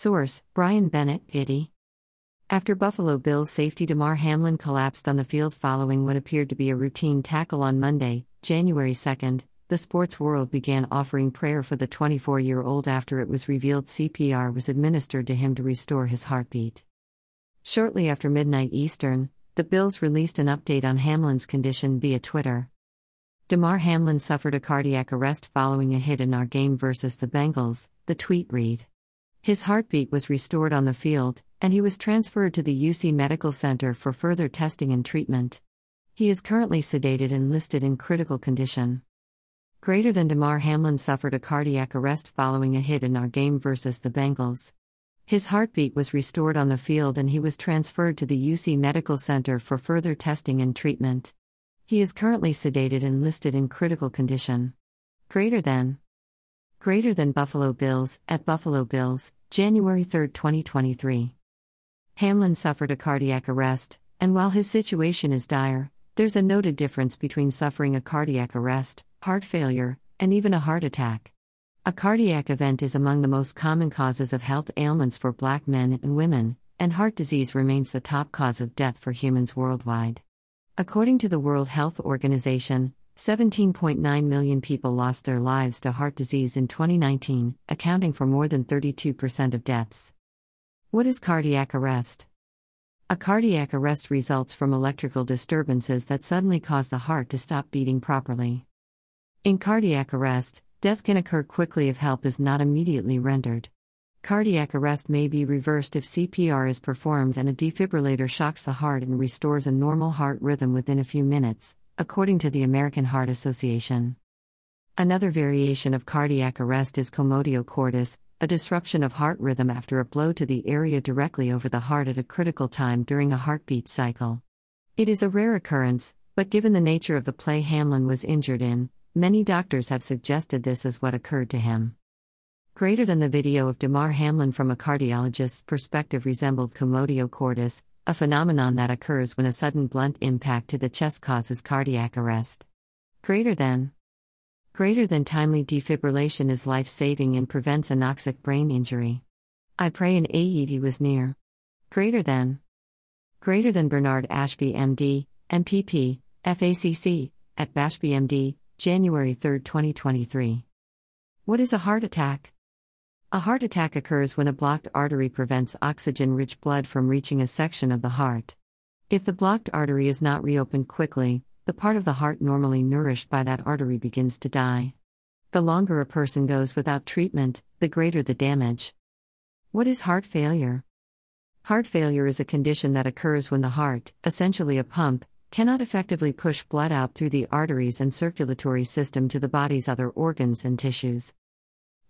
Source Brian Bennett, Getty. After Buffalo Bills safety Damar Hamlin collapsed on the field following what appeared to be a routine tackle on Monday, January 2, the sports world began offering prayer for the 24 year old after it was revealed CPR was administered to him to restore his heartbeat. Shortly after midnight Eastern, the Bills released an update on Hamlin's condition via Twitter. Damar Hamlin suffered a cardiac arrest following a hit in our game versus the Bengals, the tweet read. His heartbeat was restored on the field, and he was transferred to the UC Medical Center for further testing and treatment. He is currently sedated and listed in critical condition. Greater than Damar Hamlin suffered a cardiac arrest following a hit in our game versus the Bengals. His heartbeat was restored on the field and he was transferred to the UC Medical Center for further testing and treatment. He is currently sedated and listed in critical condition. Greater than Greater than Buffalo Bills, at Buffalo Bills, January 3, 2023. Hamlin suffered a cardiac arrest, and while his situation is dire, there's a noted difference between suffering a cardiac arrest, heart failure, and even a heart attack. A cardiac event is among the most common causes of health ailments for black men and women, and heart disease remains the top cause of death for humans worldwide. According to the World Health Organization, 17.9 million people lost their lives to heart disease in 2019, accounting for more than 32% of deaths. What is cardiac arrest? A cardiac arrest results from electrical disturbances that suddenly cause the heart to stop beating properly. In cardiac arrest, death can occur quickly if help is not immediately rendered. Cardiac arrest may be reversed if CPR is performed and a defibrillator shocks the heart and restores a normal heart rhythm within a few minutes, according to the American Heart Association. Another variation of cardiac arrest is commotio cordis, a disruption of heart rhythm after a blow to the area directly over the heart at a critical time during a heartbeat cycle. It is a rare occurrence, but given the nature of the play Hamlin was injured in, many doctors have suggested this is what occurred to him. Greater than the video of Damar Hamlin from a cardiologist's perspective resembled commotio cordis, a phenomenon that occurs when a sudden blunt impact to the chest causes cardiac arrest. Greater than Greater than timely defibrillation is life saving and prevents anoxic brain injury. I pray an AED was near. Greater than Greater than Bernard Ashby MD, MPP, FACC, at Bashby MD, January 3, 2023. What is a heart attack? A heart attack occurs when a blocked artery prevents oxygen rich blood from reaching a section of the heart. If the blocked artery is not reopened quickly, the part of the heart normally nourished by that artery begins to die. The longer a person goes without treatment, the greater the damage. What is heart failure? Heart failure is a condition that occurs when the heart, essentially a pump, cannot effectively push blood out through the arteries and circulatory system to the body's other organs and tissues.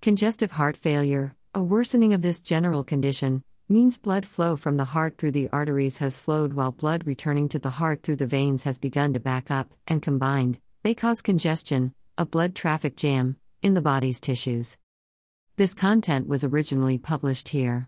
Congestive heart failure, a worsening of this general condition, means blood flow from the heart through the arteries has slowed while blood returning to the heart through the veins has begun to back up, and combined, they cause congestion, a blood traffic jam, in the body's tissues. This content was originally published here.